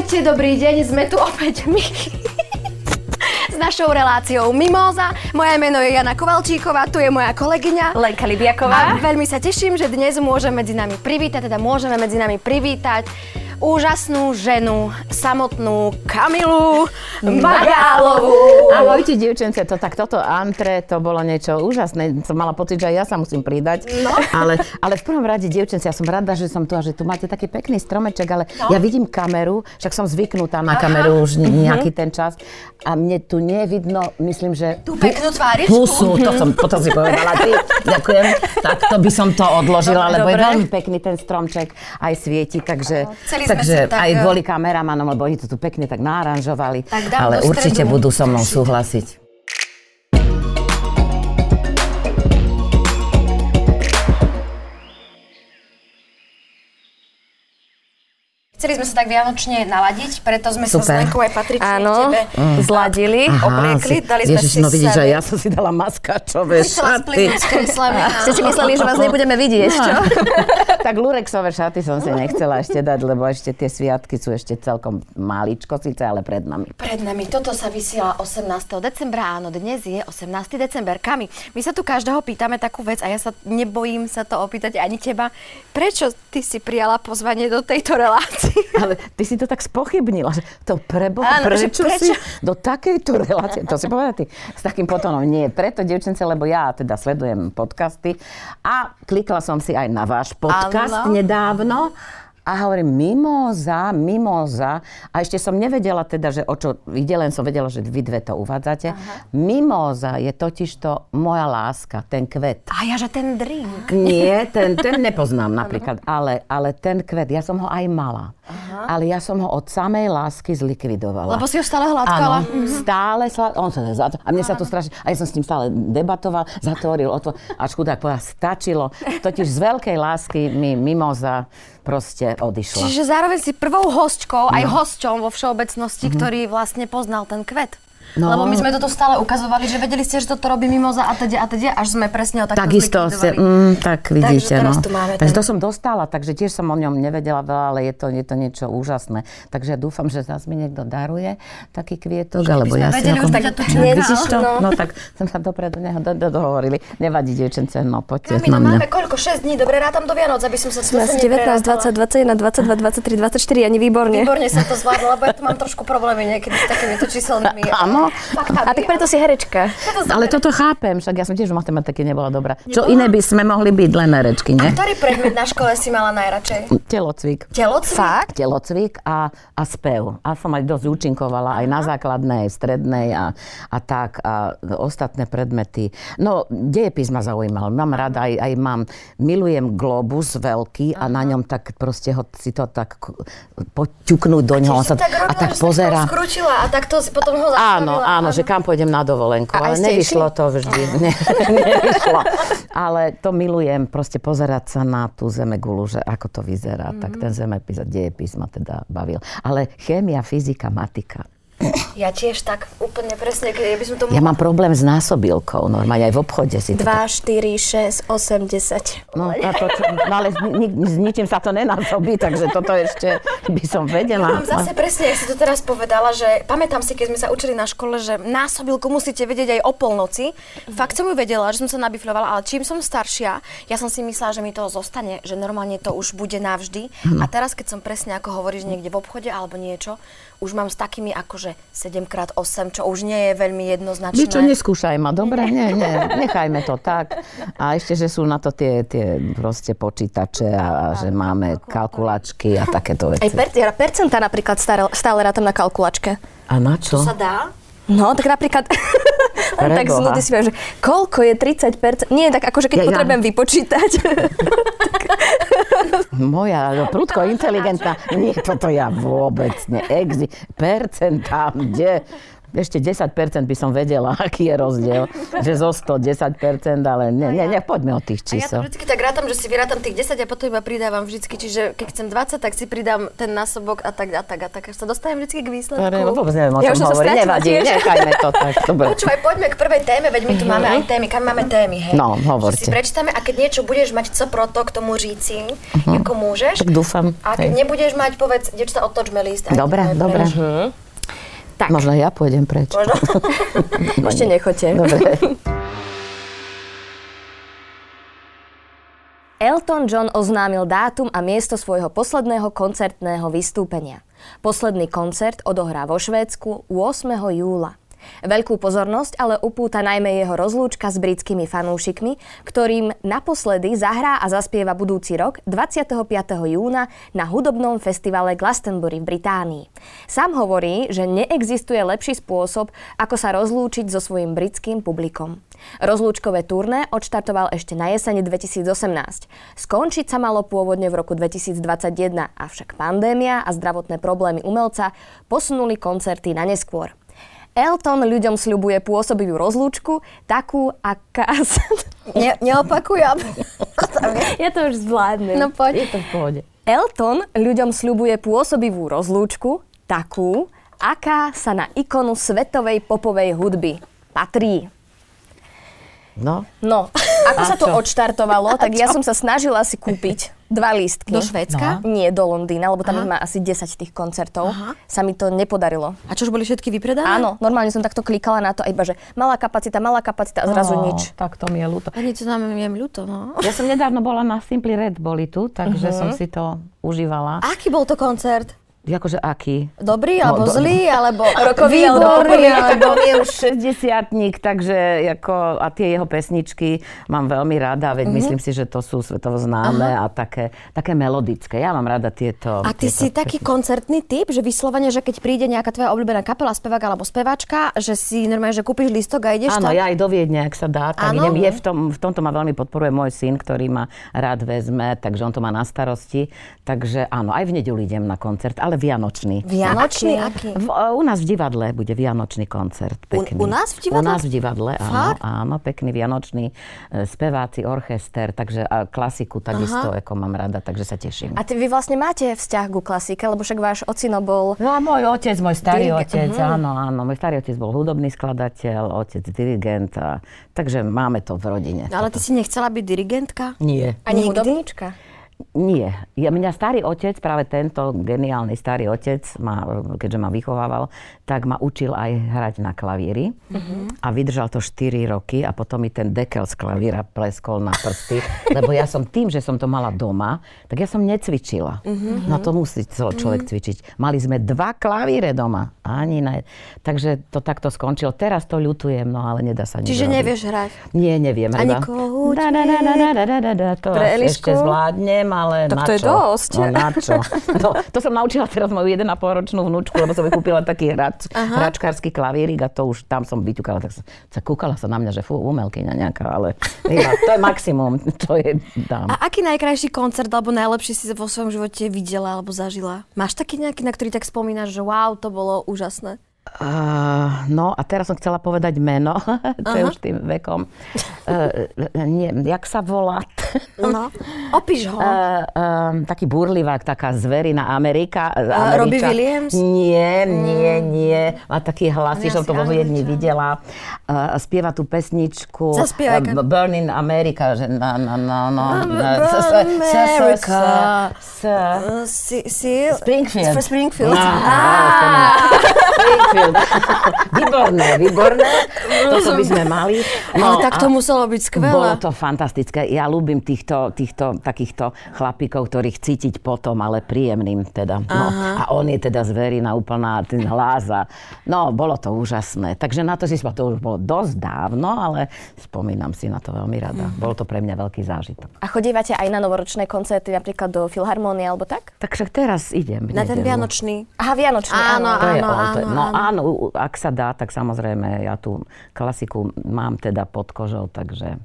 Ahojte, dobrý deň, sme tu opäť my s našou reláciou Mimóza. Moje meno je Jana Kovalčíková, tu je moja kolegyňa Lenka Libiaková. A veľmi sa teším, že dnes môžeme medzi nami privítať, teda môžeme medzi nami privítať úžasnú ženu, samotnú Kamilu Magálovú. Ahojte, dievčence, to tak toto antre, to bolo niečo úžasné. Som mala pocit, že aj ja sa musím pridať. No. Ale, ale v prvom rade, dievčence, ja som rada, že som tu a že tu máte taký pekný stromeček, ale no. ja vidím kameru, však som zvyknutá na kameru Aha. už mhm. nejaký ten čas a mne tu nie je vidno, myslím, že... Tú peknú tváričku. Pusu, to som potom si povedala ty. Ďakujem. Tak to by som to odložila, dobre, lebo dobre. je veľmi pekný ten stromček, aj svieti, takže... Takže tak, aj kvôli kameramanom, lebo oni to tu pekne tak náranžovali. Tak ale určite budú so mnou súhlasiť. Chceli sme sa tak vianočne naladiť, preto sme Super. sa s Lenkou aj patrične Áno, tebe mm. zladili, Aha, obliekli, si, dali sme Ježiš, si no vidíš, že ja som si dala maskačové šaty. Ste si mysleli, že vás nebudeme vidieť, čo? tak lurexové šaty som si nechcela ešte dať, lebo ešte tie sviatky sú ešte celkom maličko síce, ale pred nami. Pred nami. Toto sa vysiela 18. decembra, áno, dnes je 18. december. Kami, my sa tu každého pýtame takú vec a ja sa nebojím sa to opýtať ani teba. Prečo ty si prijala pozvanie do tejto relácie? Ale ty si to tak spochybnila, že to preboha, prečo, prečo, si do takejto relácie, to si povedala ty, s takým potónom. Nie, preto, devčence, lebo ja teda sledujem podcasty a klikla som si aj na váš podcast ano. nedávno a hovorím, mimoza, mimoza. A ešte som nevedela teda, že o čo ide, len som vedela, že vy dve to uvádzate. Aha. Mimoza je totiž to moja láska, ten kvet. A ja, že ten drink. Nie, ten, ten nepoznám napríklad, ale, ale ten kvet, ja som ho aj mala. Aha. Ale ja som ho od samej lásky zlikvidovala. Lebo si ho stále hladkala. Áno, mhm. stále, stále, on sa za a mne sa to strašne, a ja som s ním stále debatoval, zatvoril, otvor, až chudák povedal, stačilo. Totiž z veľkej lásky mi mimoza proste odišla. Čiže zároveň si prvou hostkou, aj no. hosťom vo všeobecnosti, mm-hmm. ktorý vlastne poznal ten kvet. No. Lebo my sme toto stále ukazovali, že vedeli ste, že toto robí mimoza a teda a teda, až sme presne o takto Takisto ste, mm, tak vidíte, takže no. takže to som dostala, takže tiež som o ňom nevedela veľa, ale je to, je to niečo úžasné. Takže ja dúfam, že zase mi niekto daruje taký kvietok, že alebo ja si ako... tak tu Vidíš to? No. no. tak sme sa dopredu neho do, do, dohovorili. Nevadí, dievčence, no poďte na mňa. máme koľko? 6 dní, dobre, rátam do Vianoc, aby som sa Sme 19, 20, 21, 22, 23, 24, ani výborne. Výborne sa to zvládlo, lebo ja tu mám trošku problémy niekedy s takýmito číselnými. Áno, a tak preto si herečka. Ale toto chápem, však ja som tiež v matematiky nebola dobrá. Čo iné by sme mohli byť, len herečky, nie? A ktorý predmet na škole si mala najradšej? Telocvik. Telocvik? Fakt? Telocvik a, a spev. A som aj dosť účinkovala aj na základnej, strednej a, a tak. A ostatné predmety. No, dejepis ma zaujímal. Mám rada, aj, aj mám, milujem globus veľký a na ňom tak proste ho, si to tak poťuknúť do ňoho. A, sa, tak a tak pozera. a tak to si potom ho Áno, áno, že kam pôjdem na dovolenku. A ale nevyšlo to vždy. Ne, nevyšlo. Ale to milujem, proste pozerať sa na tú zemegulu, že ako to vyzerá. Mm-hmm. Tak ten zemepis a dejepis ma teda bavil. Ale chémia, fyzika, matika ja tiež tak úplne presne, keď by som to Ja mám problém s násobilkou, normálne aj v obchode si 2, 4, 6, 8, 10. No, a to, no ale ni, s ničím sa to nenásobí, takže toto ešte by som vedela. Ja mám zase presne, jak si to teraz povedala, že pamätám si, keď sme sa učili na škole, že násobilku musíte vedieť aj o polnoci. Mm. Fakt som ju vedela, že som sa nabifľovala, ale čím som staršia, ja som si myslela, že mi to zostane, že normálne to už bude navždy. Mm. A teraz, keď som presne, ako hovoríš, niekde v obchode alebo niečo, už mám s takými akože 7x8, čo už nie je veľmi jednoznačné. Vy čo, neskúšaj ma, dobre? Nie, nie, nechajme to tak. A ešte, že sú na to tie, tie proste počítače a, a že máme kalkulačky a takéto veci. Aj per, percenta napríklad stále, stále rátam na kalkulačke. A na čo? To sa dá? No, tak napríklad, tak z si že koľko je 30%, nie, tak akože keď ja, potrebujem ja. vypočítať. Moja, no, prudko inteligentná, nie, toto ja vôbec neexi, percentám, kde, ešte 10% by som vedela, aký je rozdiel. že zo 100, 10%, ale ne, ne, ne, poďme od tých čísel. A ja to vždy tak rátam, že si vyrátam tých 10 a potom iba pridávam vždycky, čiže keď chcem 20, tak si pridám ten násobok a tak a tak a tak. Až sa dostanem vždy k výsledku. No, vôbec neviem, o ja čom hovorí. Nevadí, nechajme to tak. Dobre. Počúvaj, poďme k prvej téme, veď my tu máme aj témy. Kam máme témy, hej? No, hovorte. si prečítame a keď niečo budeš mať co proto k tomu říci, uh-huh. ako môžeš. Tak dúfam. A keď hej. nebudeš mať, povedz, sa otočme list. Dobre, dobre. Uh-huh. Tak. Možno ja pôjdem preč. Možno. Ešte nechoďte. Dobre. Elton John oznámil dátum a miesto svojho posledného koncertného vystúpenia. Posledný koncert odohrá vo Švédsku 8. júla. Veľkú pozornosť ale upúta najmä jeho rozlúčka s britskými fanúšikmi, ktorým naposledy zahrá a zaspieva budúci rok 25. júna na hudobnom festivale Glastonbury v Británii. Sám hovorí, že neexistuje lepší spôsob, ako sa rozlúčiť so svojím britským publikom. Rozlúčkové turné odštartoval ešte na jesene 2018. Skončiť sa malo pôvodne v roku 2021, avšak pandémia a zdravotné problémy umelca posunuli koncerty na neskôr. Elton ľuďom sľubuje pôsobivú rozlúčku, takú, aká sa... Ne, neopakujem. ja to už zvládnem. No poď. Je to v pohode. Elton ľuďom sľubuje pôsobivú rozlúčku, takú, aká sa na ikonu svetovej popovej hudby patrí. No. No, ako a sa to odštartovalo, tak ja som sa snažila si kúpiť dva lístky. Do Švédska? No. Nie, do Londýna, lebo tam Aha. má asi 10 tých koncertov. Aha. Sa mi to nepodarilo. A čo, už boli všetky vypredané? Áno, normálne som takto klikala na to, iba že malá kapacita, malá kapacita a zrazu oh, nič. Tak to mi je ľúto. Ani to nám je ľúto, no. Ja som nedávno bola na Simply Red, boli tu, takže uh-huh. som si to užívala. Aký bol to koncert? Akože aký? Dobrý alebo no, zlý, alebo rokový, výborný, alebo... On je už 60 takže ako, a tie jeho pesničky mám veľmi rada, veď mm-hmm. myslím si, že to sú svetovo známe Aha. a také, také melodické. Ja mám rada tieto A ty tieto si pesničky. taký koncertný typ, že vyslovene, že keď príde nejaká tvoja obľúbená kapela, spevák alebo speváčka, že si normálne, že kúpiš listok a ideš Áno, tam? ja aj do Viedne, ak sa dá, tak idem. Je v, tom, v tomto ma veľmi podporuje môj syn, ktorý ma rád vezme, takže on to má na starosti. Takže áno, aj v nedelu idem na koncert, ale vianočný. Vianočný? Aký? V, u nás v divadle bude vianočný koncert. Pekný. U, u nás v divadle? U nás v divadle, áno, áno, pekný vianočný e, speváci, orchester, takže a klasiku takisto, Aha. ako mám rada, takže sa teším. A ty, vy vlastne máte vzťah ku klasike, lebo však váš ocino bol... No a môj otec, môj starý dirigent. otec, uh-huh. áno, áno, môj starý otec bol hudobný skladateľ, otec dirigent, a, takže máme to v rodine. No, ale ty si nechcela byť dirigentka? Nie. Ani hudobníčka? Nie. Ja, mňa starý otec, práve tento geniálny starý otec, ma, keďže ma vychovával, tak ma učil aj hrať na klavíri. Uh-huh. A vydržal to 4 roky a potom mi ten dekel z klavíra pleskol na prsty. lebo ja som tým, že som to mala doma, tak ja som necvičila. Uh-huh. No to musí človek uh-huh. cvičiť. Mali sme dva klavíre doma. Ani na... Takže to takto skončilo. Teraz to ľutujem, no ale nedá sa nič Čiže nevieš hrať? Nie, neviem. Ani kohúť? To ešte zvládnem, ale tak na to čo? je dosť. No na čo? No, to som naučila teraz moju 1,5 ročnú vnúčku, lebo som kúpila taký hrač, hračkársky klavírik a to už tam som vyťukala. Tak sa, sa kúkala sa na mňa, že fú, umelkyňa nejaká, ale iba, to je maximum, čo je dám. A aký najkrajší koncert alebo najlepší si vo svojom živote videla alebo zažila? Máš taký nejaký, na ktorý tak spomínaš, že wow, to bolo úžasné? Uh, no a teraz som chcela povedať meno, to je už tým vekom. Uh, nie, jak sa volá? no, opíš ho. Uh, uh, taký burlivák, taká zverina Amerika. Uh, Robbie Williams? Nie, nie, mm. nie. Má taký hlas, som to vo Viedni videla. Uh, spieva tú pesničku Zaspievaj. Uh, Burn in America. Že na, na, na, na, Burn America. Springfield. Springfield. Springfield. výborné, výborné. Toto by sme mali. No, Ale tak to muselo byť skvelé. Bolo to fantastické. Ja ľúbim týchto, týchto takýchto chlapíkov, ktorých cítiť potom, ale príjemným teda. No, a on je teda zverina úplná, ten hlas a, no, bolo to úžasné. Takže na to si to už bolo dosť dávno, ale spomínam si na to veľmi rada. Mm. Bolo to pre mňa veľký zážitok. A chodívate aj na novoročné koncerty, napríklad do Filharmónie alebo tak? Tak však teraz idem. Na ten Vianočný. Aha, Vianočný. Áno, áno, áno, áno, No áno, ak sa dá, tak samozrejme ja tú klasiku mám teda pod kožou, takže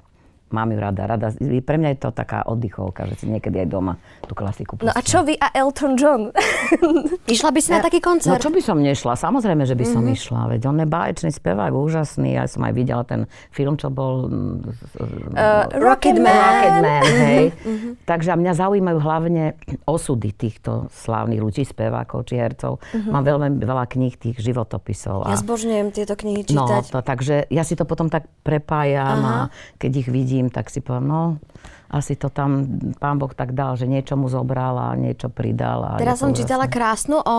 mám ju rada, rada. Pre mňa je to taká oddychovka, že si niekedy aj doma tú klasiku No a čo vy a Elton John? Išla by si na taký No koncert? čo by som nešla? Samozrejme, že by som mm-hmm. išla. Veď on je báječný spevák, úžasný. Ja som aj videla ten film, čo bol... Uh, Rocket Man. Rocket Man, hej. Mm-hmm. Takže a mňa zaujímajú hlavne osudy týchto slávnych ľudí, spevákov či hercov. Mm-hmm. Mám veľmi veľa kníh tých životopisov. Ja zbožňujem tieto knihy No, čítať. to, takže ja si to potom tak prepájam Aha. a keď ich vidím, tak si poviem, no, asi to tam pán Boh tak dal, že niečo mu zobral a niečo pridal. A Teraz to som úžasné. čítala krásnu o,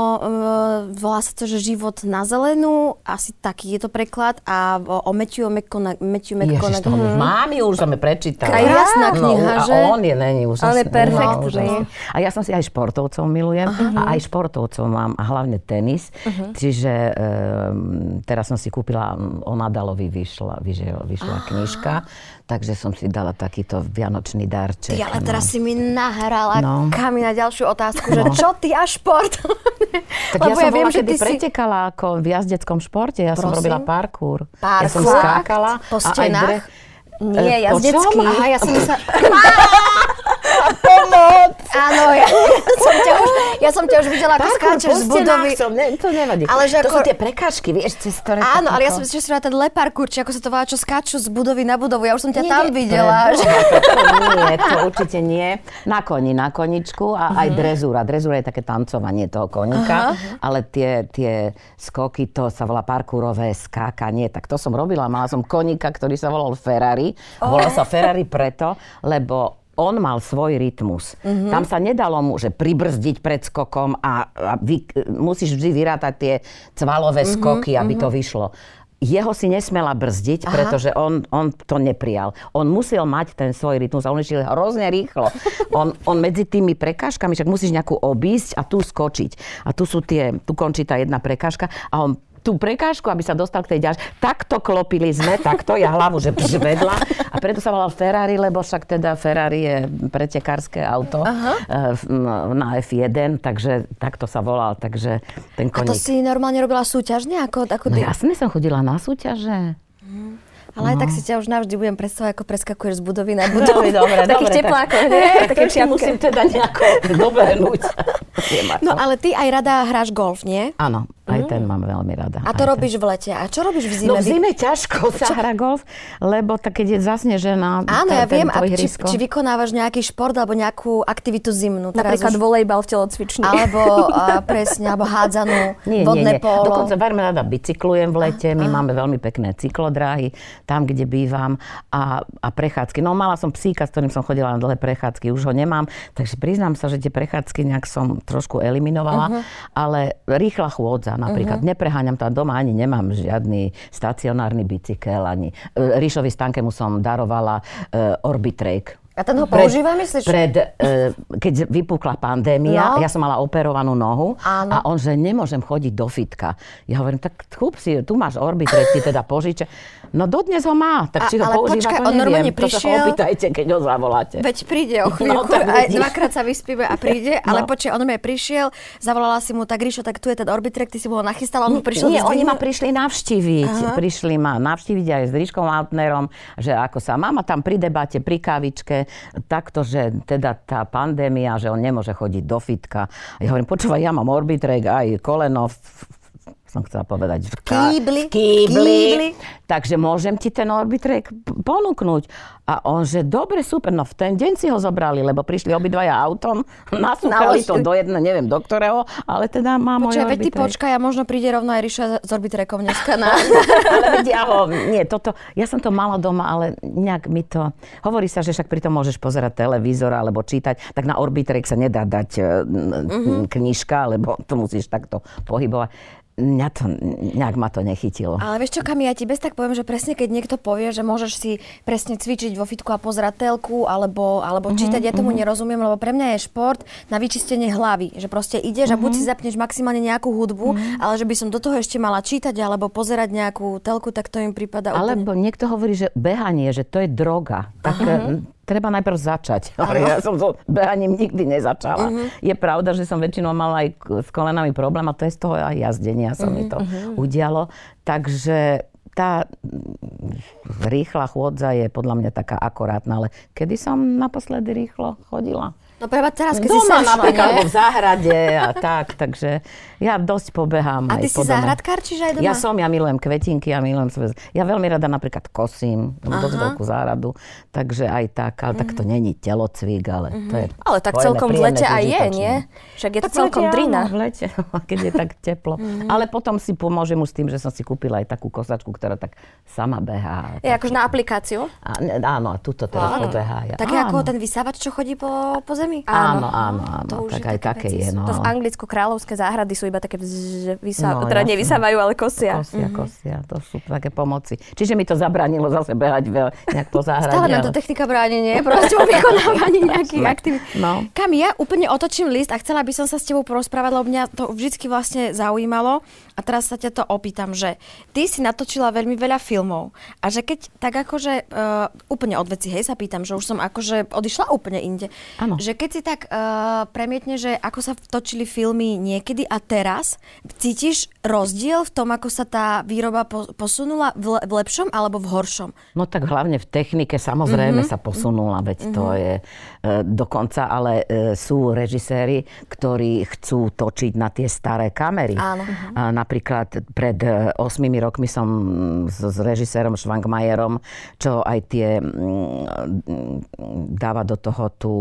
volá sa to, že život na zelenú, asi taký je to preklad, a o, o Matthew, McCona- Matthew Ježiš, McConaughey. toho mm. mám ju, už som ju prečítala. Krásna kniha, no, že? A on je, není úžasný. Perfektný. No, úžasný. a ja som si aj športovcov milujem a aj športovcov mám a hlavne tenis. Čiže um, teraz som si kúpila, o Nadalovi vyšla, vyšla, vyšla knižka, takže som si dala takýto vianočný darček. Ty, ale no. teraz si mi nahrala No. Kami na ďalšiu otázku, že čo ty a šport? Tak Lebo ja som ja viem, že ty si... pretekala ako v jazdeckom športe. Ja som Prosím? robila parkour. Ja som Parkour? skákala. Po a aj stenách? dreh- Nie, po jazdecký. Aha, ja som myslela... Pomoc! Áno, ja, som ťa už, ja som ťa už videla, ako skáčeš z budovy. Som, ne, to nevadí. Ale že to ako- sú tie prekážky, vieš, cez ktoré... Áno, ale ja som si ešte ten leparkur, či ako sa to volá, čo skáču z budovy na budovu. Ja už som ťa Nie, tam nie, videla. Že... To nie, to určite nie. Na koni, na koničku a Mhm. aj drezúra. Drezúra je také tancovanie toho koníka, ale tie, tie skoky, to sa volá parkourové skákanie. Tak to som robila. Mala som koníka, ktorý sa volal Ferrari. Volal sa Ferrari preto, lebo on mal svoj rytmus. Mhm. Tam sa nedalo mu, že pribrzdiť pred skokom a, a vy, musíš vždy vyrátať tie cvalové Mhm, skoky, aby to vyšlo. Jeho si nesmela brzdiť, pretože on, on to neprijal. On musel mať ten svoj rytmus a on išiel hrozne rýchlo. On, on medzi tými prekážkami, však musíš nejakú obísť a tu skočiť. A tu sú tie, tu končí tá jedna prekážka a on tú prekážku, aby sa dostal k tej ďalšej. Takto klopili sme, takto, ja hlavu, že vedla. A preto sa volal Ferrari, lebo však teda Ferrari je pretekárske auto eh, v- na F1, takže takto sa volal, takže ten A to koník. si normálne robila súťažne? Ako, ako No ty? jasne som chodila na súťaže. Ale aj tak si ťa už navždy budem predstavovať, ako preskakuješ z budovy na budovu. Dobre, dobre, takých dobre, teplákoch, tak- nie? V Tak musím teda nejako dobehnúť. No ale ty aj rada hráš golf, nie? Áno, aj ten mám veľmi rada. A to aj ten. robíš v lete. A čo robíš v zime? No v zime ťažko sa hrá golf, lebo tak keď je zasnežená Áno, ten- ja viem. A či, či vykonávaš nejaký šport alebo nejakú aktivitu zimnú? Napríklad už... volejbal v telocvični. Alebo a, presne, alebo hádzanú, Nie, vodné nie, nie. polo. Dokonca veľmi rada bicyklujem v lete. My máme veľmi pekné cyklodráhy tam, kde bývam a, a prechádzky. No mala som psíka, s ktorým som chodila na dlhé prechádzky, už ho nemám, takže priznám sa, že tie prechádzky nejak som trošku eliminovala, ale rýchla chôdza napríklad. Nepreháňam tam doma, ani nemám žiadny stacionárny bicykel, ani e, Ríšovi Stankemu som darovala e, Orbitrake. A ten ho používa, myslíš? Pred, e, keď vypukla pandémia, No. ja som mala operovanú nohu Áno. a on, že nemôžem chodiť do fitka. Ja hovorím, tak kúp si, tu máš Orbitrek, ti teda požiče. No dodnes ho má, tak A- či ho ale používa, počkaj, to neviem. normálne To sa prišiel- ho opýtajte, keď ho zavoláte. Veď príde o chvíľku, tak aj dvakrát sa vyspíme a príde, ale No. počkaj, on mi prišiel, zavolala si mu, tak Ríšo, tak tu je ten Orbitrek, ty si mu ho nachystala, on mu prišiel Nie, oni ma prišli navštíviť. Aha. Prišli ma navštíviť aj s Ríškom Altnerom, že ako sa mama tam pri debate, pri kávičke, takto, že teda tá pandémia, že on nemôže chodiť do fitka. Ja hovorím, počúvaj, ja mám Orbitrek, aj koleno, som chcela povedať, v, Kýbli. v kýbli. Kýbli. Takže môžem ti ten Orbitrek ponúknuť. A on, že dobre, super, no v ten deň si ho zobrali, lebo prišli obidvaja autom, nasúkali to do jedno, neviem do ktorého, ale teda má môj veď ty Orbitrek. počkaj, a možno príde rovno aj Ríša s Orbitrekom dneska na... ale ja ho, nie, toto, ja som to mala doma, ale nejak mi to, hovorí sa, že však pri tom môžeš pozerať televízor alebo čítať, tak na Orbitrek sa nedá dať mm-hmm. knižka, lebo to musíš takto pohybovať. Mňa to, nejak ma to nechytilo. Ale vieš čo, Kami, ja ti bez tak poviem, že presne keď niekto povie, že môžeš si presne cvičiť vo fitku a pozerať telku alebo, alebo Mhm, čítať, ja tomu nerozumiem, lebo pre mňa je šport na vyčistenie hlavy. Že proste ideš a buď Mhm. si zapneš maximálne nejakú hudbu, ale že by som do toho ešte mala čítať alebo pozerať nejakú telku, tak to im prípada úplne... Alebo niekto hovorí, že behanie, že to je droga. Tak uh treba najprv začať. Ale ja som so behaním nikdy nezačala. Je pravda, že som väčšinou mala aj s kolenami problém a to je z toho aj jazdenia sa mi to udialo. Takže tá rýchla chôdza je podľa mňa taká akorátna, ale kedy som naposledy rýchlo chodila? No preba teraz, keď Doma si napríklad, alebo v záhrade a tak, takže ja dosť pobehám A ty si dome. záhradkár, čiže aj doma? Ja som, ja milujem kvetinky, ja milujem svoje... Ja veľmi rada napríklad kosím, mám dosť veľkú záhradu, takže aj tak, ale tak to není telocvik, ale to je Ale tak celkom v lete aj je, nie? Však je to Tak celkom lete drina. Áno, v lete, keď je tak teplo. Ale potom si pomôžem už s tým, že som si kúpila aj takú kosačku, ktorá tak sama behá. Je akože na aplikáciu? A, áno, a tuto teraz pobehá. Ja, Také áno. ako ten vysávač, čo chodí po, po zemi? Áno, áno, áno, To tak aj také je. No. To v Anglicku kráľovské záhrady sú iba také vz- vysá... No, teda nevysávajú, ale kosia. Kosia, kosia, to sú také pomoci. Čiže mi to zabranilo zase behať veľ, nejak po záhrade. Stále nám to technika bráni, nie? Proste o vykonávaní nejakých aktivít. No. Kam ja úplne otočím list a chcela by som sa s tebou porozprávať, lebo mňa to vždycky vlastne zaujímalo. A teraz sa ťa to opýtam, že ty si natočila veľmi veľa filmov a že keď tak akože uh, úplne od veci, hej, sa pýtam, že už som akože odišla úplne inde. Áno. Že keď si tak uh, premietne, že ako sa točili filmy niekedy a teraz, cítiš rozdiel v tom, ako sa tá výroba po- posunula v, le- v lepšom alebo v horšom? No tak hlavne v technike samozrejme Mhm. sa posunula, veď to je e, dokonca, ale e, sú režiséri, ktorí chcú točiť na tie staré kamery. Áno. A napríklad pred e, 8 rokmi som s, s režisérom Schwangmajerom, čo aj tie mm, dáva do toho tú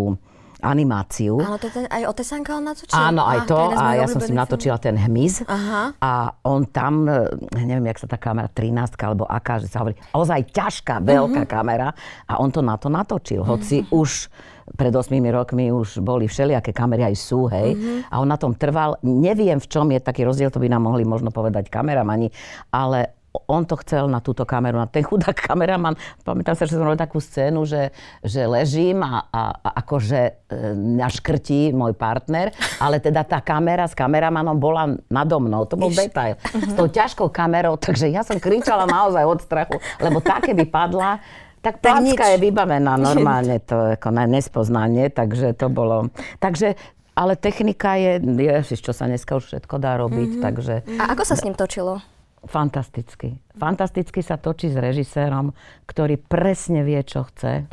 animáciu. Áno, to ten, aj o Tesanka on natočil? Áno, aj Ah, to. A ja som si natočila ten hmyz. Aha. A on tam, e, neviem, jak sa tá kamera, 13 alebo aká, že sa hovorí, ozaj ťažká, Mhm. veľká kamera. A on to na to natočil. Hoci už pred 8 rokmi už boli všelijaké kamery, aj sú, hej. Mhm. A on na tom trval. Neviem, v čom je taký rozdiel, to by nám mohli možno povedať kameramani, ale on to chcel na túto kameru, na ten chudák kameraman. Pamätám sa, že som robil takú scénu, že, že ležím a, a, a akože e, naškrtí môj partner, ale teda tá kamera s kameramanom bola nado mnou. To bol detail. S tou ťažkou kamerou, takže ja som kričala naozaj od strachu, lebo tá keby padla, tak placka je vybavená normálne, to ako na nespoznanie, takže to bolo. Takže ale technika je, ježiš, čo sa dneska už všetko dá robiť, takže A ako sa s ním točilo? Fantasticky. Fantasticky sa točí s režisérom, ktorý presne vie, čo chce.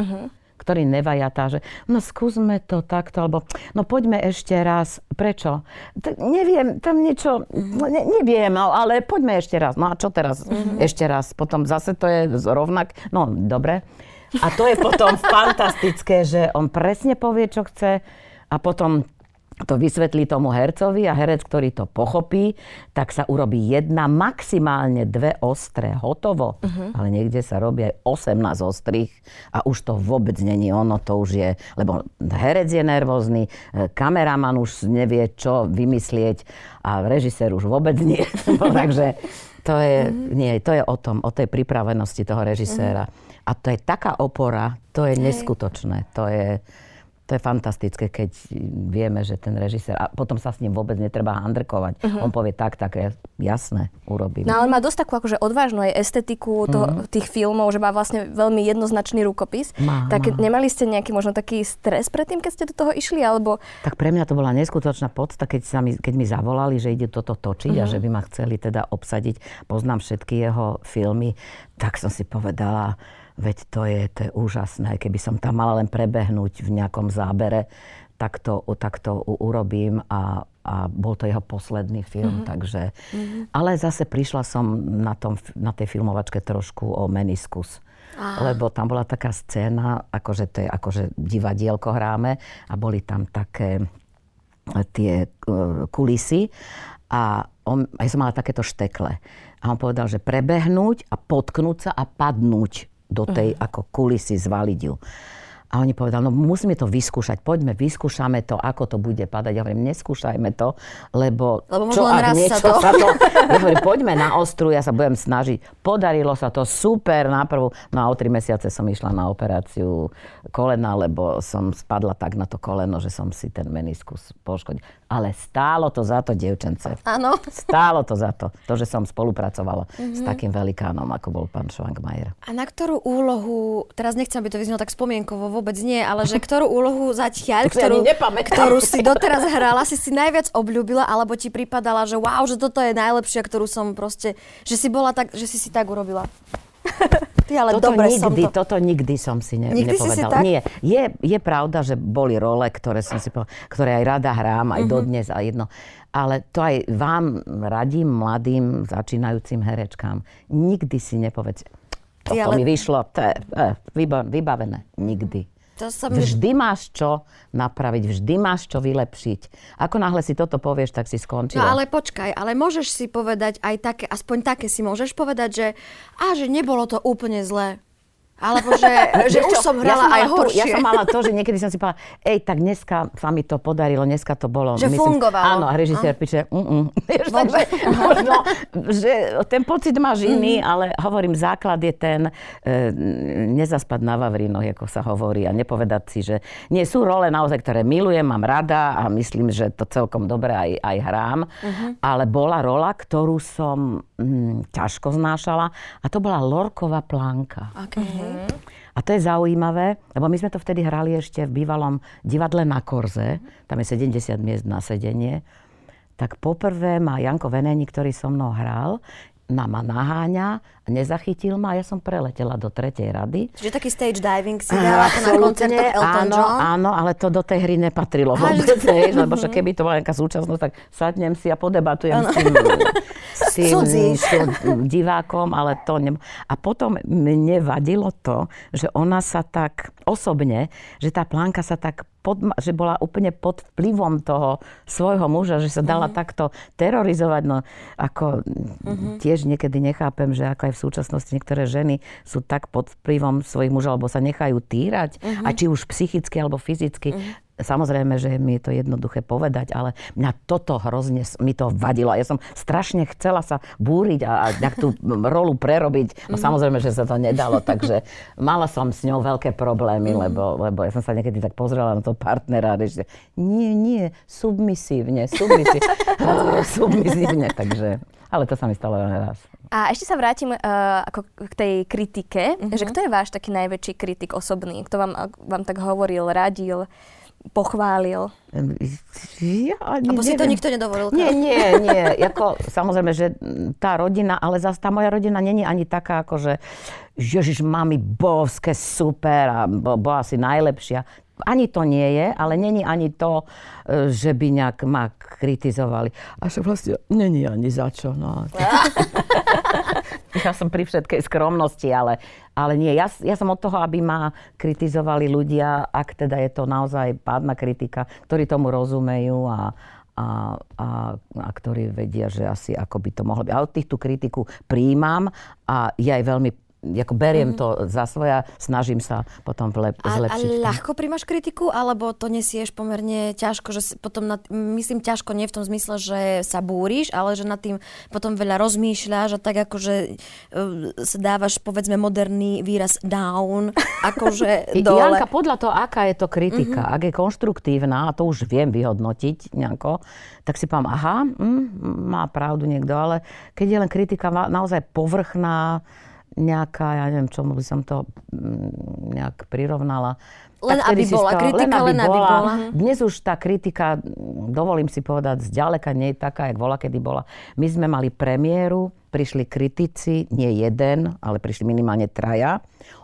Ktorý nevajatá, že no skúsme to takto, alebo no poďme ešte raz. Prečo? T- neviem, tam niečo, no, ne, neviem, ale poďme ešte raz. No a čo teraz? Ešte raz. Potom zase to je rovnak. No, dobre. A to je potom fantastické, že on presne povie, čo chce a potom to vysvetlí tomu hercovi a herec, ktorý to pochopí, tak sa urobí jedna, maximálne dve ostré, hotovo. Ale niekde sa robí aj 18 ostrých a už to vôbec není ono, to už je, lebo herec je nervózny, e, kameraman už nevie, čo vymyslieť a režisér už vôbec nie. Takže to je, nie, to je o tom, o tej pripravenosti toho režiséra. A to je taká opora, to je neskutočné. To je, to je fantastické, keď vieme, že ten režisér, a potom sa s ním vôbec netreba handrkovať. On povie tak, tak, je- jasné, urobím. No ale má dosť takú akože odvážnu aj estetiku to, tých filmov, že má vlastne veľmi jednoznačný rukopis. Má, tak má. nemali ste nejaký možno taký stres predtým, keď ste do toho išli, alebo Tak pre mňa to bola neskutočná podsta, keď, sa mi, keď mi zavolali, že ide toto točiť a že by ma chceli teda obsadiť. Poznám všetky jeho filmy, tak som si povedala, veď to je, to je úžasné. Keby som tam mala len prebehnúť v nejakom zábere, tak to, tak to urobím a, a bol to jeho posledný film, takže... Ale zase prišla som na, tom, na tej filmovačke trošku o meniskus. Lebo tam bola taká scéna, akože to je akože divadielko hráme a boli tam také tie e, kulisy a on, aj som mala takéto štekle. A on povedal, že prebehnúť a potknúť sa a padnúť do tej ako kulisy, zvaliť ju. A oni povedali, no musíme to vyskúšať, poďme, vyskúšame to, ako to bude padať. Ja hovorím, neskúšajme to, lebo, Lebo čo ak raz sa niečo to- sa to... Ja hovorím, poďme na ostru, ja sa budem snažiť. Podarilo sa to super na prvú. No a o tri mesiace som išla na operáciu kolena, lebo som spadla tak na to koleno, že som si ten meniskus poškodil. Ale stálo to za to, dievčence. Áno. Stálo to za to, to, že som spolupracovala Mhm. s takým velikánom, ako bol pán Schwangmajer. A na ktorú úlohu, teraz nechcem, aby to vyznelo tak spomienkovo, vôbec nie, ale že ktorú úlohu zatiaľ, ktorú, ktorú si doteraz hrala, si si najviac obľúbila, alebo ti pripadala, že wow, že toto je najlepšia, ktorú som proste, že si bola tak, že si si tak urobila. Ty, ale toto dobre nikdy, som to. toto nikdy som si ne, Nikdy si si nepovedala. tak? Nie, je, je pravda, že boli role, ktoré som si povedala, ktoré aj rada hrám, aj dodnes a jedno. Ale to aj vám radím, mladým, začínajúcim herečkám. Nikdy si nepovedz, toto ale- mi vyšlo, to je vyba- vybavené. Nikdy. To sa mi... Vždy máš čo napraviť, vždy máš čo vylepšiť. Ako náhle si toto povieš, tak si No skončila. ale počkaj, ale môžeš si povedať aj také, aspoň také si môžeš povedať, že a že nebolo to úplne zlé. Alebo že, že už som hrala mala aj tú- horšie. Ja som mala to, že niekedy som si povedala, ej, tak dneska sa mi to podarilo, dneska to bolo. Že fungovalo. Áno, a režisér píše, mm, mm. Vieš, takže možno, že ten pocit máš iný, Mhm. ale hovorím, základ je ten, e, nezaspať na vavrinoch, ako sa hovorí, a nepovedať si, že nie sú role naozaj, ktoré milujem, mám rada a myslím, že to celkom dobre aj, aj hrám, Mhm. ale bola rola, ktorú som mm, ťažko znášala a to bola Lorková plánka. Okay. A to je zaujímavé, lebo my sme to vtedy hrali ešte v bývalom divadle na Korze, tam je 70 miest na sedenie. Tak poprvé ma Janko Veneni, ktorý so mnou hral, na ma naháňa, nezachytil ma a ja som preletela do tretej rady. Čiže taký stage diving si dala na koncertoch Elton áno, John. áno, ale to do tej hry nepatrilo vôbec, hej, lebo však keby to bola nejaká súčasnosť, tak sadnem si a podebatujem s tým, s tým, s tým divákom, ale to ne... A potom mne vadilo to, že ona sa tak osobne, že tá plánka sa tak pod, že bola úplne pod vplyvom toho svojho muža, že sa dala Mhm. takto terorizovať. No, ako tiež niekedy nechápem, že ako aj v súčasnosti niektoré ženy sú tak pod vplyvom svojich mužov, alebo sa nechajú týrať, Mhm. a či už psychicky alebo fyzicky. Samozrejme, že mi je to jednoduché povedať, ale mňa toto hrozne mi to vadilo. Ja som strašne chcela sa búriť a, a nejak tú rolu prerobiť. No samozrejme, že sa to nedalo, takže mala som s ňou veľké problémy, lebo, lebo ja som sa niekedy tak pozrela na toho partnera a že nie, nie, submisívne, submisívne, submisívne, takže, ale to sa mi stalo len raz. A ešte sa vrátim uh, ako k tej kritike, že kto je váš taký najväčší kritik osobný? Kto vám, vám tak hovoril, radil, pochválil? Ja ani Lebo si to nikto nedovolil. Nie, nie, nie. Jako, samozrejme, že tá rodina, ale zase tá moja rodina není ani taká, ako že Ježiš, mami, bovské, super a bo, bola si najlepšia. Ani to nie je, ale není ani to, e, že by nejak ma kritizovali. A že vlastne není ani za čo. No. ja som pri všetkej skromnosti, ale, ale nie. Ja, ja som od toho, aby ma kritizovali ľudia, ak teda je to naozaj pádna kritika, ktorí tomu rozumejú a, a, a, a ktorí vedia, že asi ako by to mohlo byť. A od tých tú kritiku príjmam a ja aj veľmi ako beriem to za svoja, snažím sa potom vlep, A, a zlepšiť. tom. ľahko príjmaš kritiku, alebo to nesieš pomerne ťažko, že potom nad, myslím ťažko nie v tom zmysle, že sa búriš, ale že nad tým potom veľa rozmýšľaš a tak akože uh, sa dávaš povedzme moderný výraz down, akože dole. Janka, podľa toho, aká je to kritika, mm-hmm. ak je konštruktívna, a to už viem vyhodnotiť nejako, tak si poviem, aha, mm, má pravdu niekto, ale keď je len kritika naozaj povrchná, nejaká, ja neviem, čomu by som to mm, nejak prirovnala. Len tak aby bola toho- kritika, len aby bola. Dnes už tá kritika, dovolím si povedať, zďaleka nie je taká, jak bola, kedy bola. My sme mali premiéru, prišli kritici, nie jeden, ale prišli minimálne traja.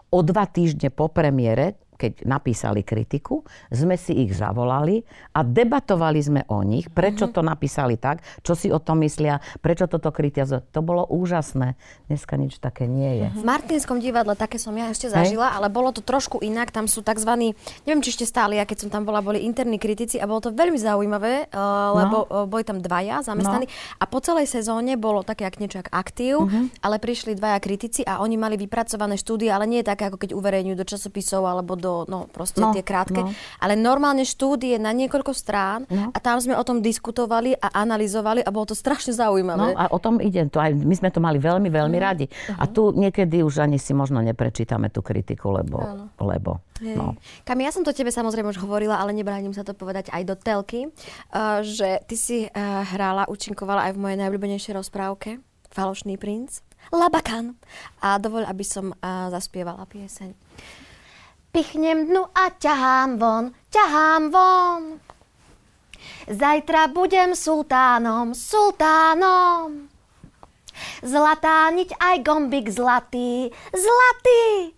O dva týždne po premiére, keď napísali kritiku, sme si ich zavolali a debatovali sme o nich, prečo Mhm. to napísali tak, čo si o tom myslia, prečo toto kritizujú. To bolo úžasné. Dneska nič také nie je. V Martinskom divadle také som ja ešte zažila, ale bolo to trošku inak. Tam sú tzv. neviem, či ešte stáli, ja keď som tam bola, boli interní kritici a bolo to veľmi zaujímavé, uh, lebo uh, boli tam dvaja zamestnaní a po celej sezóne bolo také jak niečo aktív, ale prišli dvaja kritici a oni mali vypracované štúdie, ale nie také, ako keď uverejňujú do časopisov alebo do, no proste No, tie krátke, no. ale normálne štúdie na niekoľko strán No. a tam sme o tom diskutovali a analyzovali a bolo to strašne No zaujímavé. a o tom ide. To aj, my sme to mali veľmi, veľmi Mhm. radi. A tu niekedy už ani si možno neprečítame tú kritiku, lebo... lebo Hej. no. Kam ja som to tebe samozrejme už hovorila, ale nebránim sa to povedať aj do telky, uh, že ty si uh, hrála, účinkovala aj v mojej najobľúbenejšej rozprávke, Falošný princ, Labakan. A dovoľ, aby som uh, zaspievala pieseň. Pichnem dnu a ťahám von, ťahám von. Zajtra budem sultánom, sultánom. Zlatá niť aj gombik zlatý, zlatý.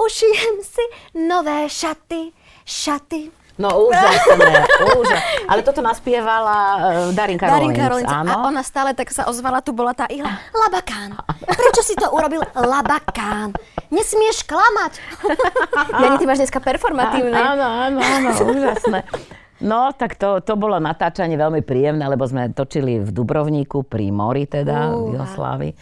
Ušijem si nové šaty, šaty. No úžasné, úžasné. Ale toto naspievala uh, Darinka, Darinka Rolinca. áno. A ona stále tak sa ozvala, tu bola tá ihla. Labakán. Prečo si to urobil? Labakán. Nesmieš klamať. Ja ty máš dneska performatívne. Áno, áno, áno, úžasné. No, tak to, to bolo natáčanie veľmi príjemné, lebo sme točili v Dubrovníku pri mori teda, v Juhoslávii,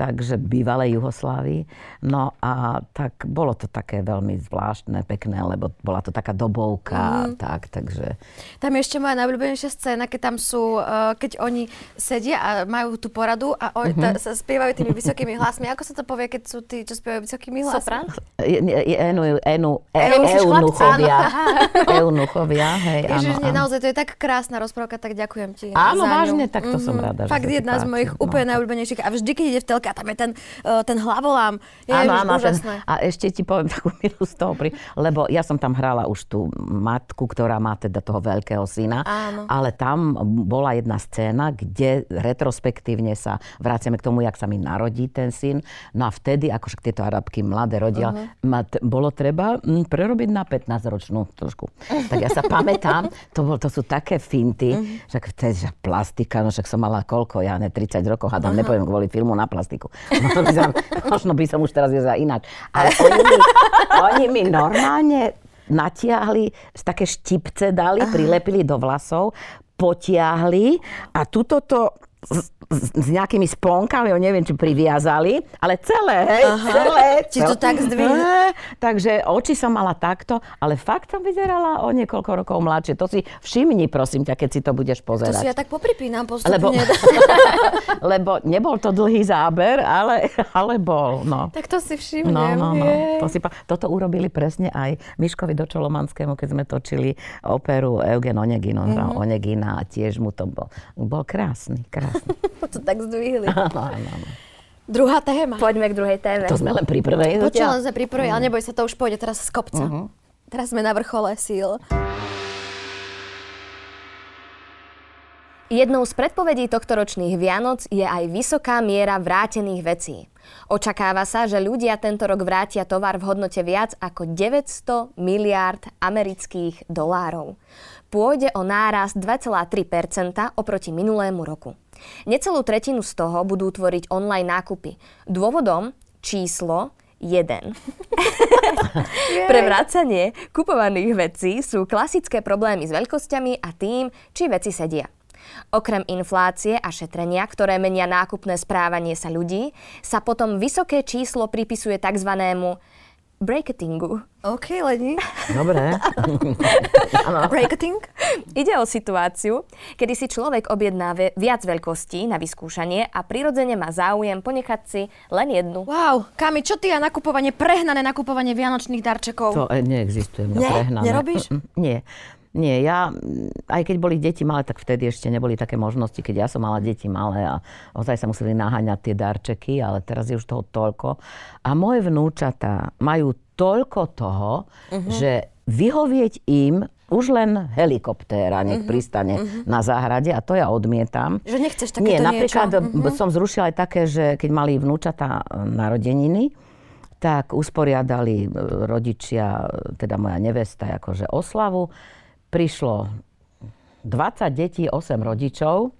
takže bývalej Juhoslávii. No a tak bolo to také veľmi zvláštne, pekné, lebo bola to taká dobovka, tak, takže... Tam je ešte moja najobľúbenejšia scéna, keď tam sú, uh, keď oni sedia a majú tú poradu a oni Mhm. ta, sa spievajú tými vysokými hlasmi. Ako sa to povie, keď sú tí, čo spievajú vysokými hlasmi? Je- Enu, enu, e, Ježiš, eunuchovia. Eunuchovia, hej, áno, Ježiš, nie, áno. naozaj to je tak krásna rozprávka, tak ďakujem ti Áno, vážne, tak to som rada, že Fakt jedna z mojich No. úplne najobľúbenejších. A vždy, keď ide v telke, a tam je ten, uh, ten hlavolám. Je, Áno, áno, ten, a ešte ti poviem takú milú z toho, pri, lebo ja som tam hrala už tú matku, ktorá má teda toho veľkého syna, Áno. ale tam bola jedna scéna, kde retrospektívne sa vraciame k tomu, jak sa mi narodí ten syn. No a vtedy, akože tieto arabky mladé rodia, uh-huh. ma t- bolo treba mm, prerobiť na 15-ročnú trošku. Tak ja sa pamätám, to, bol, to sú také finty, uh-huh. že vtedy, že plastika, no však som mala koľko, ja ne, 30 rokov, hádam, uh-huh. nepoviem kvôli filmu na plastiku. Možno by som, možno by som už teraz viedla ináč. Ale oni mi, oni mi normálne natiahli, také štipce dali, prilepili do vlasov, potiahli a tuto to s, nejakými splonkami, neviem, či priviazali, ale celé, hej, celé. Ti to tak zdvihli. Takže oči som mala takto, ale fakt som vyzerala o niekoľko rokov mladšie. To si všimni, prosím ťa, keď si to budeš To pozerať. si ja tak popripínam postupne. Lebo, lebo nebol to dlhý záber, ale, ale bol. No. tak to si všimnem. No, no, no. To si, pa- toto urobili presne aj Miškovi Dočolomanskému, keď sme točili operu Eugen Onegin. On Mhm. Onegina a tiež mu to bol, bol krásny, krásny. to tak zdvihli. Áno, áno, áno. Druhá téma. Poďme k druhej téme. To sme len pri prvej. Počula sme pri prvej, ale neboj sa, to už pôjde teraz z kopca. Teraz sme na vrchole síl. Jednou z predpovedí tohtoročných Vianoc je aj vysoká miera vrátených vecí. Očakáva sa, že ľudia tento rok vrátia tovar v hodnote viac ako 900 miliárd amerických dolárov. Pôjde o nárast 2,3% oproti minulému roku. Necelú tretinu z toho budú tvoriť online nákupy. Dôvodom číslo 1. Pre vracanie kupovaných vecí sú klasické problémy s veľkosťami a tým, či veci sedia. Okrem inflácie a šetrenia, ktoré menia nákupné správanie sa ľudí, sa potom vysoké číslo pripisuje tzv. Breaketingu. OK, Leni. Dobre. Breaking. Ide o situáciu, kedy si človek objedná ve- viac veľkostí na vyskúšanie a prirodzene má záujem ponechať si len jednu. Wow, Kami, čo ty a nakupovanie, prehnané nakupovanie vianočných darčekov? To e, neexistuje mňa Nie? prehnané. Nerobíš? Nie. Nie, ja, mm, aj keď boli deti malé, tak vtedy ešte neboli také možnosti, keď ja som mala deti malé a ozaj sa museli naháňať tie darčeky, ale teraz je už toho toľko. A moje vnúčatá majú toľko toho, Mhm. že vyhovieť im už len helikoptéra nech pristane na záhrade a to ja odmietam. Že nechceš Nie, takéto napríklad niečo? Som zrušila aj také, že keď mali vnúčatá e, narodeniny, tak usporiadali e, rodičia, e, teda moja nevesta, akože oslavu. Prišlo 20 detí, 8 rodičov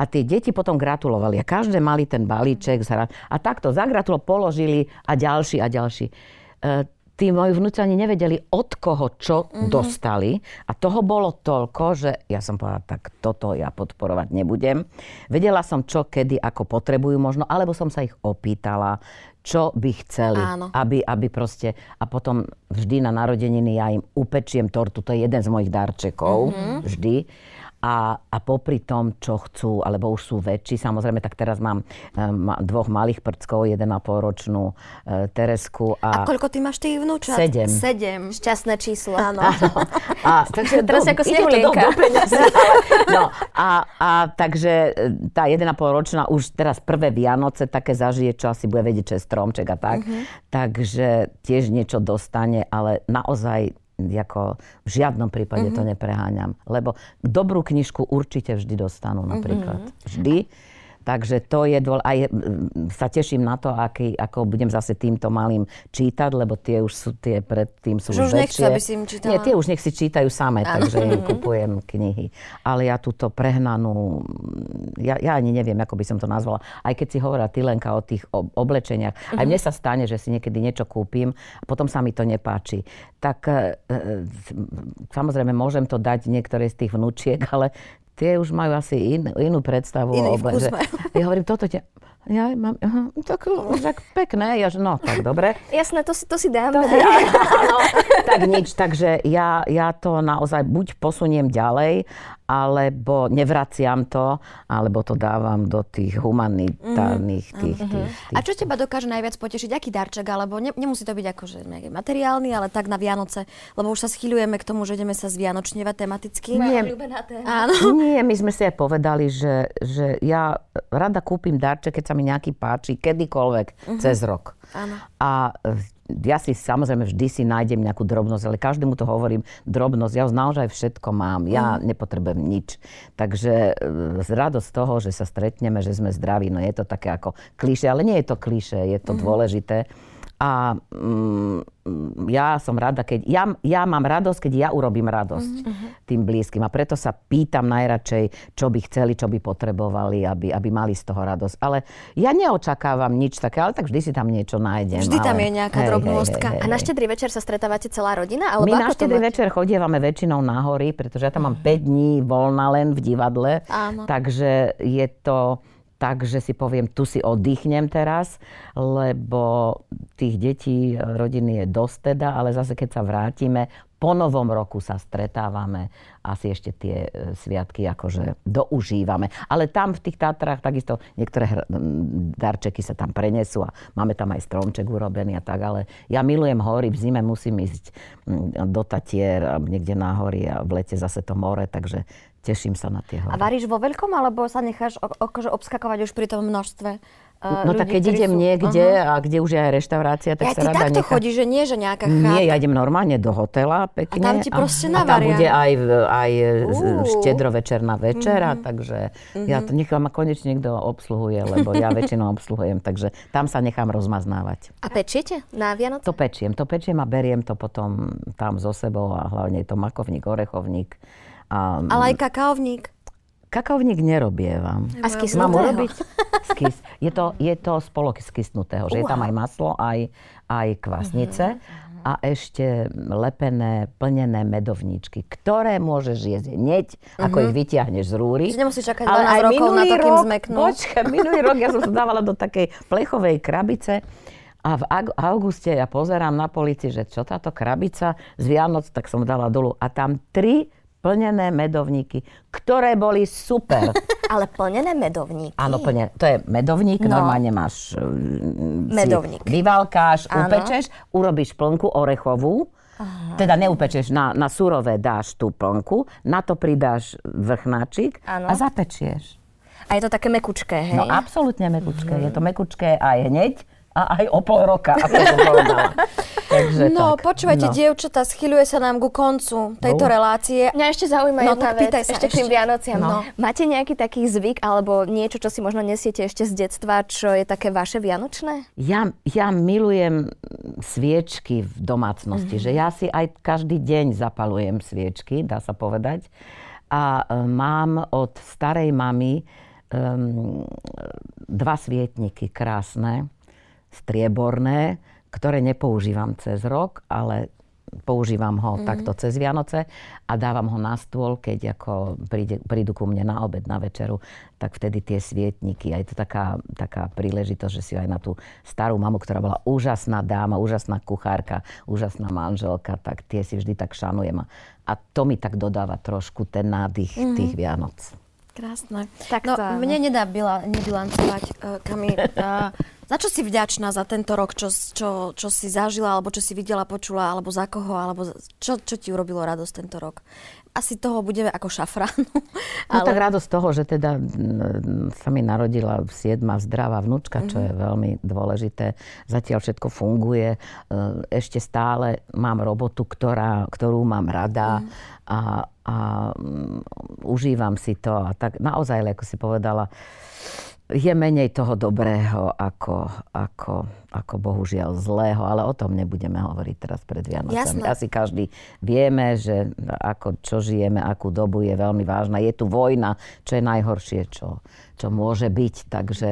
a tie deti potom gratulovali. A každé mali ten balíček a takto zagratulo, položili a ďalší a ďalší. Tí moji vnúci ani nevedeli, od koho čo dostali. A toho bolo toľko, že ja som povedala, tak toto ja podporovať nebudem. Vedela som, čo, kedy, ako potrebujú možno, alebo som sa ich opýtala, čo by chceli. Áno. Aby, aby proste, a potom vždy na narodeniny ja im upečiem tortu, to je jeden z mojich darčekov, vždy. A, a popri tom, čo chcú, alebo už sú väčší, samozrejme, tak teraz mám um, dvoch malých prckov, 1,5 ročnú uh, Teresku. A, a koľko ty máš tých vnúčat? Sedem. Sedem. Šťastné číslo. Áno. A, takže teraz do, ako snehulienka. Do, do no, a, a takže e, tá 1,5 ročná už teraz prvé Vianoce také zažije, čo asi bude vedieť, čo je stromček a tak. Uh-huh. Takže tiež niečo dostane, ale naozaj ako v žiadnom prípade mm-hmm. to mhm. nepreháňam. Lebo dobrú knižku určite vždy dostanú napríklad. Mm-hmm. Vždy. Takže to je dôl... Aj sa teším na to, aký, ako budem zase týmto malým čítať, lebo tie už sú, tie predtým sú už, už väčšie. aby si im čítala. Nie, tie už nech si čítajú samé, takže im kupujem knihy. Ale ja túto prehnanú, ja, ja ani neviem, ako by som to nazvala. Aj keď si hovorila Tylenka o tých oblečeniach, mm-hmm. aj mne sa stane, že si niekedy niečo kúpim a potom sa mi to nepáči. Tak e, e samozrejme môžem to dať niektoré z tých vnúčiek, ale tie už majú asi in, inú predstavu Iný o obe. Ja hovorím, toto ťa... Ja mám, aha, tak, tak pekné, ja, no tak dobre. Jasné, to si, to si dáme. To si, áno, tak nič, takže ja, ja to naozaj buď posuniem ďalej, alebo nevraciam to, alebo to dávam do tých humanitárnych mm, tých, mm, tých, tých, A čo teba dokáže najviac potešiť? Aký darček? Alebo ne, nemusí to byť akože nejaký materiálny, ale tak na Vianoce, lebo už sa schýľujeme k tomu, že ideme sa zvianočnievať tematicky. Nie, Áno. Nie, my sme si aj povedali, že, že ja rada kúpim darček, keď sa mi nejaký páči, kedykoľvek, mm-hmm. cez rok. Áno. A ja si samozrejme vždy si nájdem nejakú drobnosť, ale každému to hovorím, drobnosť, ja už naozaj všetko mám, ja mm. nepotrebujem nič. Takže z e, radosť toho, že sa stretneme, že sme zdraví, no je to také ako klíše, ale nie je to klíše, je to mm. dôležité. A mm, ja som rada, keď... Ja, ja mám radosť, keď ja urobím radosť mm-hmm. tým blízkym. A preto sa pýtam najradšej, čo by chceli, čo by potrebovali, aby, aby mali z toho radosť. Ale ja neočakávam nič také, ale tak vždy si tam niečo nájdem. Vždy ale... tam je nejaká drobnostka. Hej, hej, hej, a na štedrý večer sa stretávate celá rodina? Alebo My na štedrý večer chodievame väčšinou na hory, pretože ja tam mám 5 dní voľna len v divadle. Áno. Takže je to Takže si poviem, tu si oddychnem teraz, lebo tých detí, rodiny je dosť teda, ale zase keď sa vrátime, po novom roku sa stretávame, asi ešte tie e, sviatky akože doužívame. Ale tam v tých Tatrách takisto niektoré darčeky sa tam prenesú a máme tam aj stromček urobený a tak, ale ja milujem hory, v zime musím ísť do Tatier, niekde na hory a v lete zase to more, takže teším sa na tie hory. A varíš vo veľkom, alebo sa necháš akože obskakovať už pri tom množstve No ľudí, tak keď idem sú... niekde uh-huh. a kde už je aj reštaurácia, tak ja, sa rada takto nechá... chodíš, že nie, že nejaká chátka. Nie, ja idem normálne do hotela pekne. A tam ti proste a, navaria. A tam bude aj, aj uh. štedrovečerná večera, uh-huh. takže uh-huh. ja to nechám ma konečne niekto obsluhuje, lebo ja väčšinou obsluhujem, takže tam sa nechám rozmaznávať. A pečiete na Vianoce? To pečiem, to pečiem a beriem to potom tam so sebou a hlavne je to makovník, orechovník a, Ale aj kakaovník. Kakaovník nerobievam. A skysnutého? Mám urobiť skys. Je to, je to spolok skysnutého, že je tam aj maslo, aj, aj kvasnice. Uh-huh. A ešte lepené, plnené medovníčky, ktoré môžeš jesť hneď, uh-huh. ako ich vyťahneš z rúry. Že nemusíš čakať 12 Ale rokov na to, kým zmeknú. Počkaj, minulý rok ja som to dávala do takej plechovej krabice. A v auguste ja pozerám na polici, že čo táto krabica z Vianoc, tak som dala dolu. A tam tri plnené medovníky, ktoré boli super. Ale plnené medovníky? Áno, plnené. To je medovník, no. normálne máš... Mm, medovník. Vyvalkáš, Áno. upečeš, urobíš plnku orechovú, Aha. Teda neupečeš, na, na surové dáš tú plnku, na to pridáš vrchnáčik a zapečieš. A je to také mekučké, hej? No absolútne mekučké. Mm. Je to mekučké aj hneď a aj o pol roka, ako som povedala. Takže no, tak. počúvajte, no. dievčatá, schyluje sa nám ku koncu tejto no. relácie. Mňa ešte zaujíma no, jedna vec, sa ešte k tým Vianociam. No. No. Máte nejaký taký zvyk, alebo niečo, čo si možno nesiete ešte z detstva, čo je také vaše vianočné? Ja, ja milujem sviečky v domácnosti, mm-hmm. že ja si aj každý deň zapalujem sviečky, dá sa povedať. A e, mám od starej mamy um, dva svietniky krásne, strieborné, ktoré nepoužívam cez rok, ale používam ho mm-hmm. takto cez Vianoce a dávam ho na stôl, keď ako príde, prídu ku mne na obed, na večeru, tak vtedy tie svietniky. A je to taká, taká príležitosť, že si aj na tú starú mamu, ktorá bola úžasná dáma, úžasná kuchárka, úžasná manželka, tak tie si vždy tak šanujem. A to mi tak dodáva trošku ten nádych mm-hmm. tých Vianoc. Krásne. Tak no, to... mne nedá bila, nebilancovať, uh, Kami. Uh, za čo si vďačná za tento rok, čo, čo, čo si zažila, alebo čo si videla, počula, alebo za koho, alebo čo, čo ti urobilo radosť tento rok? Asi toho budeme ako šafránu. No ale... tak radosť toho, že teda sa mi narodila siedma zdravá vnúčka, čo je veľmi dôležité. Zatiaľ všetko funguje. E, ešte stále mám robotu, ktorá, ktorú mám rada mm. a, a um, užívam si to. A tak naozaj, ako si povedala, je menej toho dobrého ako, ako, ako bohužiaľ zlého, ale o tom nebudeme hovoriť teraz pred Vianocami. Jasné. Asi každý vieme, že ako, čo žijeme, akú dobu je veľmi vážna. Je tu vojna, čo je najhoršie, čo, čo môže byť. Takže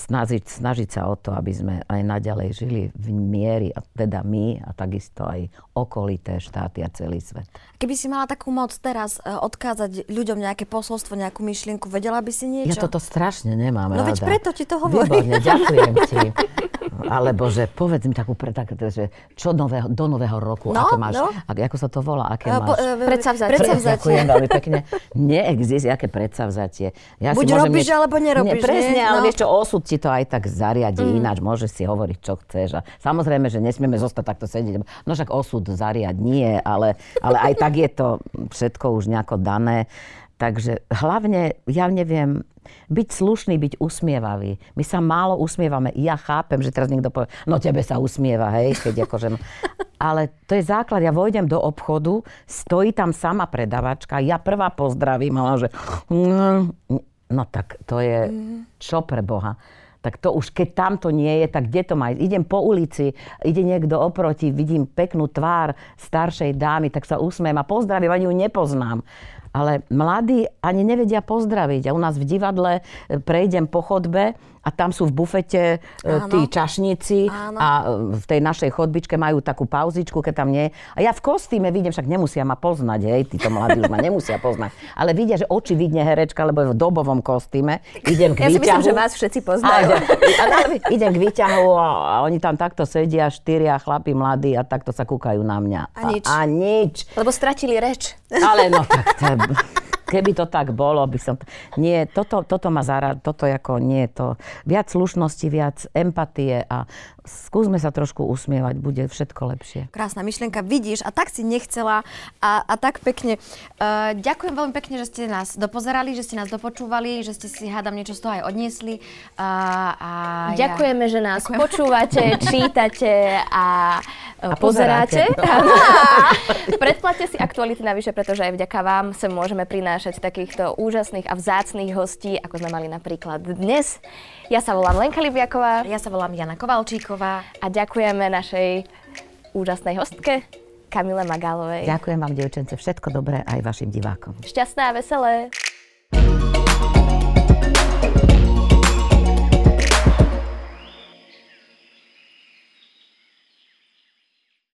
snažiť, snažiť sa o to, aby sme aj naďalej žili v miery, a teda my a takisto aj okolité štáty a celý svet. Keby si mala takú moc teraz e, odkázať ľuďom nejaké posolstvo, nejakú myšlienku, vedela by si niečo? Ja toto strašne nemám No rada. veď preto ti to hovorím. Výborne, ďakujem ti. Alebo že povedz mi takú, pre, tak, že čo nového, do nového roku, no, aké máš, no. ak, ako sa to volá, aké uh, máš? Uh, predsavzatie. predsavzatie. Ďakujem veľmi pekne. Neexistuje, aké predsavzatie. Ja Buď si robíš, mieť, alebo nerobíš. Nie, presne, nie? ale no. vieš čo, osud ti to aj tak zariadi mm. ináč, môžeš si hovoriť, čo chceš. A samozrejme, že nesmieme zostať takto sedieť. No však osud zariad nie, ale, ale aj tak je to všetko už nejako dané. Takže hlavne, ja neviem, byť slušný, byť usmievavý. My sa málo usmievame. Ja chápem, že teraz niekto povie, no tebe sa usmieva, hej, keď akože... Ale to je základ. Ja vojdem do obchodu, stojí tam sama predavačka, ja prvá pozdravím a ona, že... No tak to je čo pre Boha tak to už keď tam to nie je, tak kde to má ísť? Idem po ulici, ide niekto oproti, vidím peknú tvár staršej dámy, tak sa usmiem a pozdravím, ani ju nepoznám ale mladí ani nevedia pozdraviť. A u nás v divadle e, prejdem po chodbe a tam sú v bufete e, Áno. tí čašníci Áno. a e, v tej našej chodbičke majú takú pauzičku, keď tam nie. A ja v kostýme vidím, však nemusia ma poznať, hej, títo mladí už ma nemusia poznať. Ale vidia, že oči vidne herečka, lebo je v dobovom kostýme. Idem k ja výťahu. Si myslím, že vás všetci poznajú. A, a, a, idem k výťahu a, a oni tam takto sedia, štyria chlapi mladí a takto sa kúkajú na mňa. A, a nič. A, a nič. Lebo stratili reč. Ale no tak to, keby to tak bolo, by som... Nie, toto, toto ma zarad, toto ako nie je to... Viac slušnosti, viac empatie a skúsme sa trošku usmievať, bude všetko lepšie. Krásna myšlienka, vidíš, a tak si nechcela a, a tak pekne. Uh, ďakujem veľmi pekne, že ste nás dopozerali, že ste nás dopočúvali, že ste si, hádam, niečo z toho aj odniesli. Uh, a Ďakujeme, ja... že nás Ďakujem. počúvate, čítate a, a pozeráte. pozeráte. Predplatte si aktuality navyše, pretože aj vďaka vám sa môžeme prinášať takýchto úžasných a vzácných hostí, ako sme mali napríklad dnes. Ja sa volám Lenka Libiaková. Ja sa volám Jana Kovalčíková. Magálová a ďakujeme našej úžasnej hostke Kamile Magálovej. Ďakujem vám, devčence, všetko dobré aj vašim divákom. Šťastné a veselé!